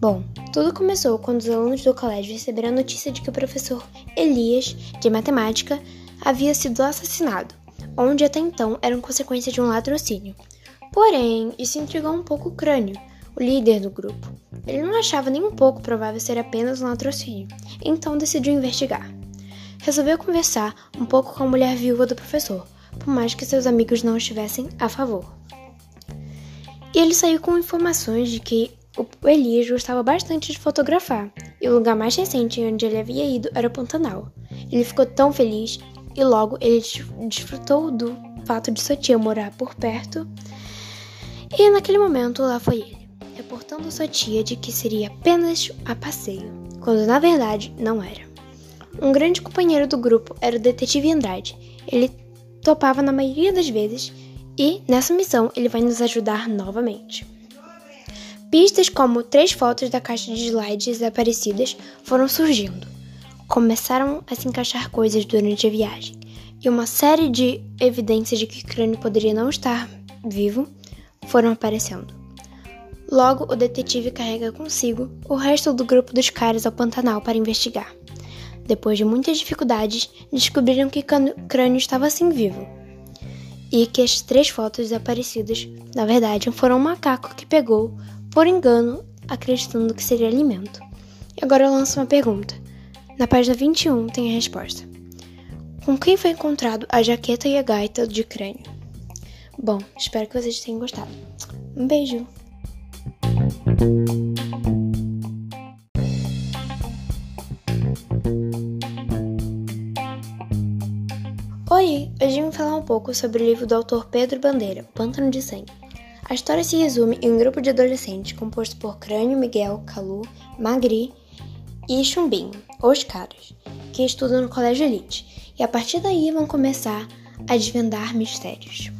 Bom, tudo começou quando os alunos do colégio receberam a notícia de que o professor Elias, de matemática, havia sido assassinado, onde até então eram consequência de um latrocínio. Porém, isso intrigou um pouco o crânio, o líder do grupo. Ele não achava nem um pouco provável ser apenas um latrocínio, então decidiu investigar. Resolveu conversar um pouco com a mulher viúva do professor, por mais que seus amigos não estivessem a favor. E ele saiu com informações de que o Elias gostava bastante de fotografar, e o lugar mais recente onde ele havia ido era o Pantanal. Ele ficou tão feliz e logo ele desfrutou do fato de sua tia morar por perto. E naquele momento lá foi ele, reportando sua tia de que seria apenas a passeio, quando na verdade não era. Um grande companheiro do grupo era o detetive Andrade. Ele topava na maioria das vezes e nessa missão ele vai nos ajudar novamente. Pistas como três fotos da caixa de slides desaparecidas foram surgindo. Começaram a se encaixar coisas durante a viagem, e uma série de evidências de que Crânio poderia não estar vivo foram aparecendo. Logo, o detetive carrega consigo o resto do grupo dos caras ao Pantanal para investigar. Depois de muitas dificuldades, descobriram que Crânio estava assim vivo e que as três fotos desaparecidas, na verdade, foram um macaco que pegou, por engano, acreditando que seria alimento. E agora eu lanço uma pergunta. Na página 21 tem a resposta. Com quem foi encontrado a jaqueta e a gaita de crânio? Bom, espero que vocês tenham gostado. Um beijo! Oi, hoje vim falar um pouco sobre o livro do autor Pedro Bandeira, Pântano de Sangue. A história se resume em um grupo de adolescentes composto por Crânio, Miguel, Calu, Magri e Chumbinho, os caras, que estudam no colégio elite, e a partir daí vão começar a desvendar mistérios.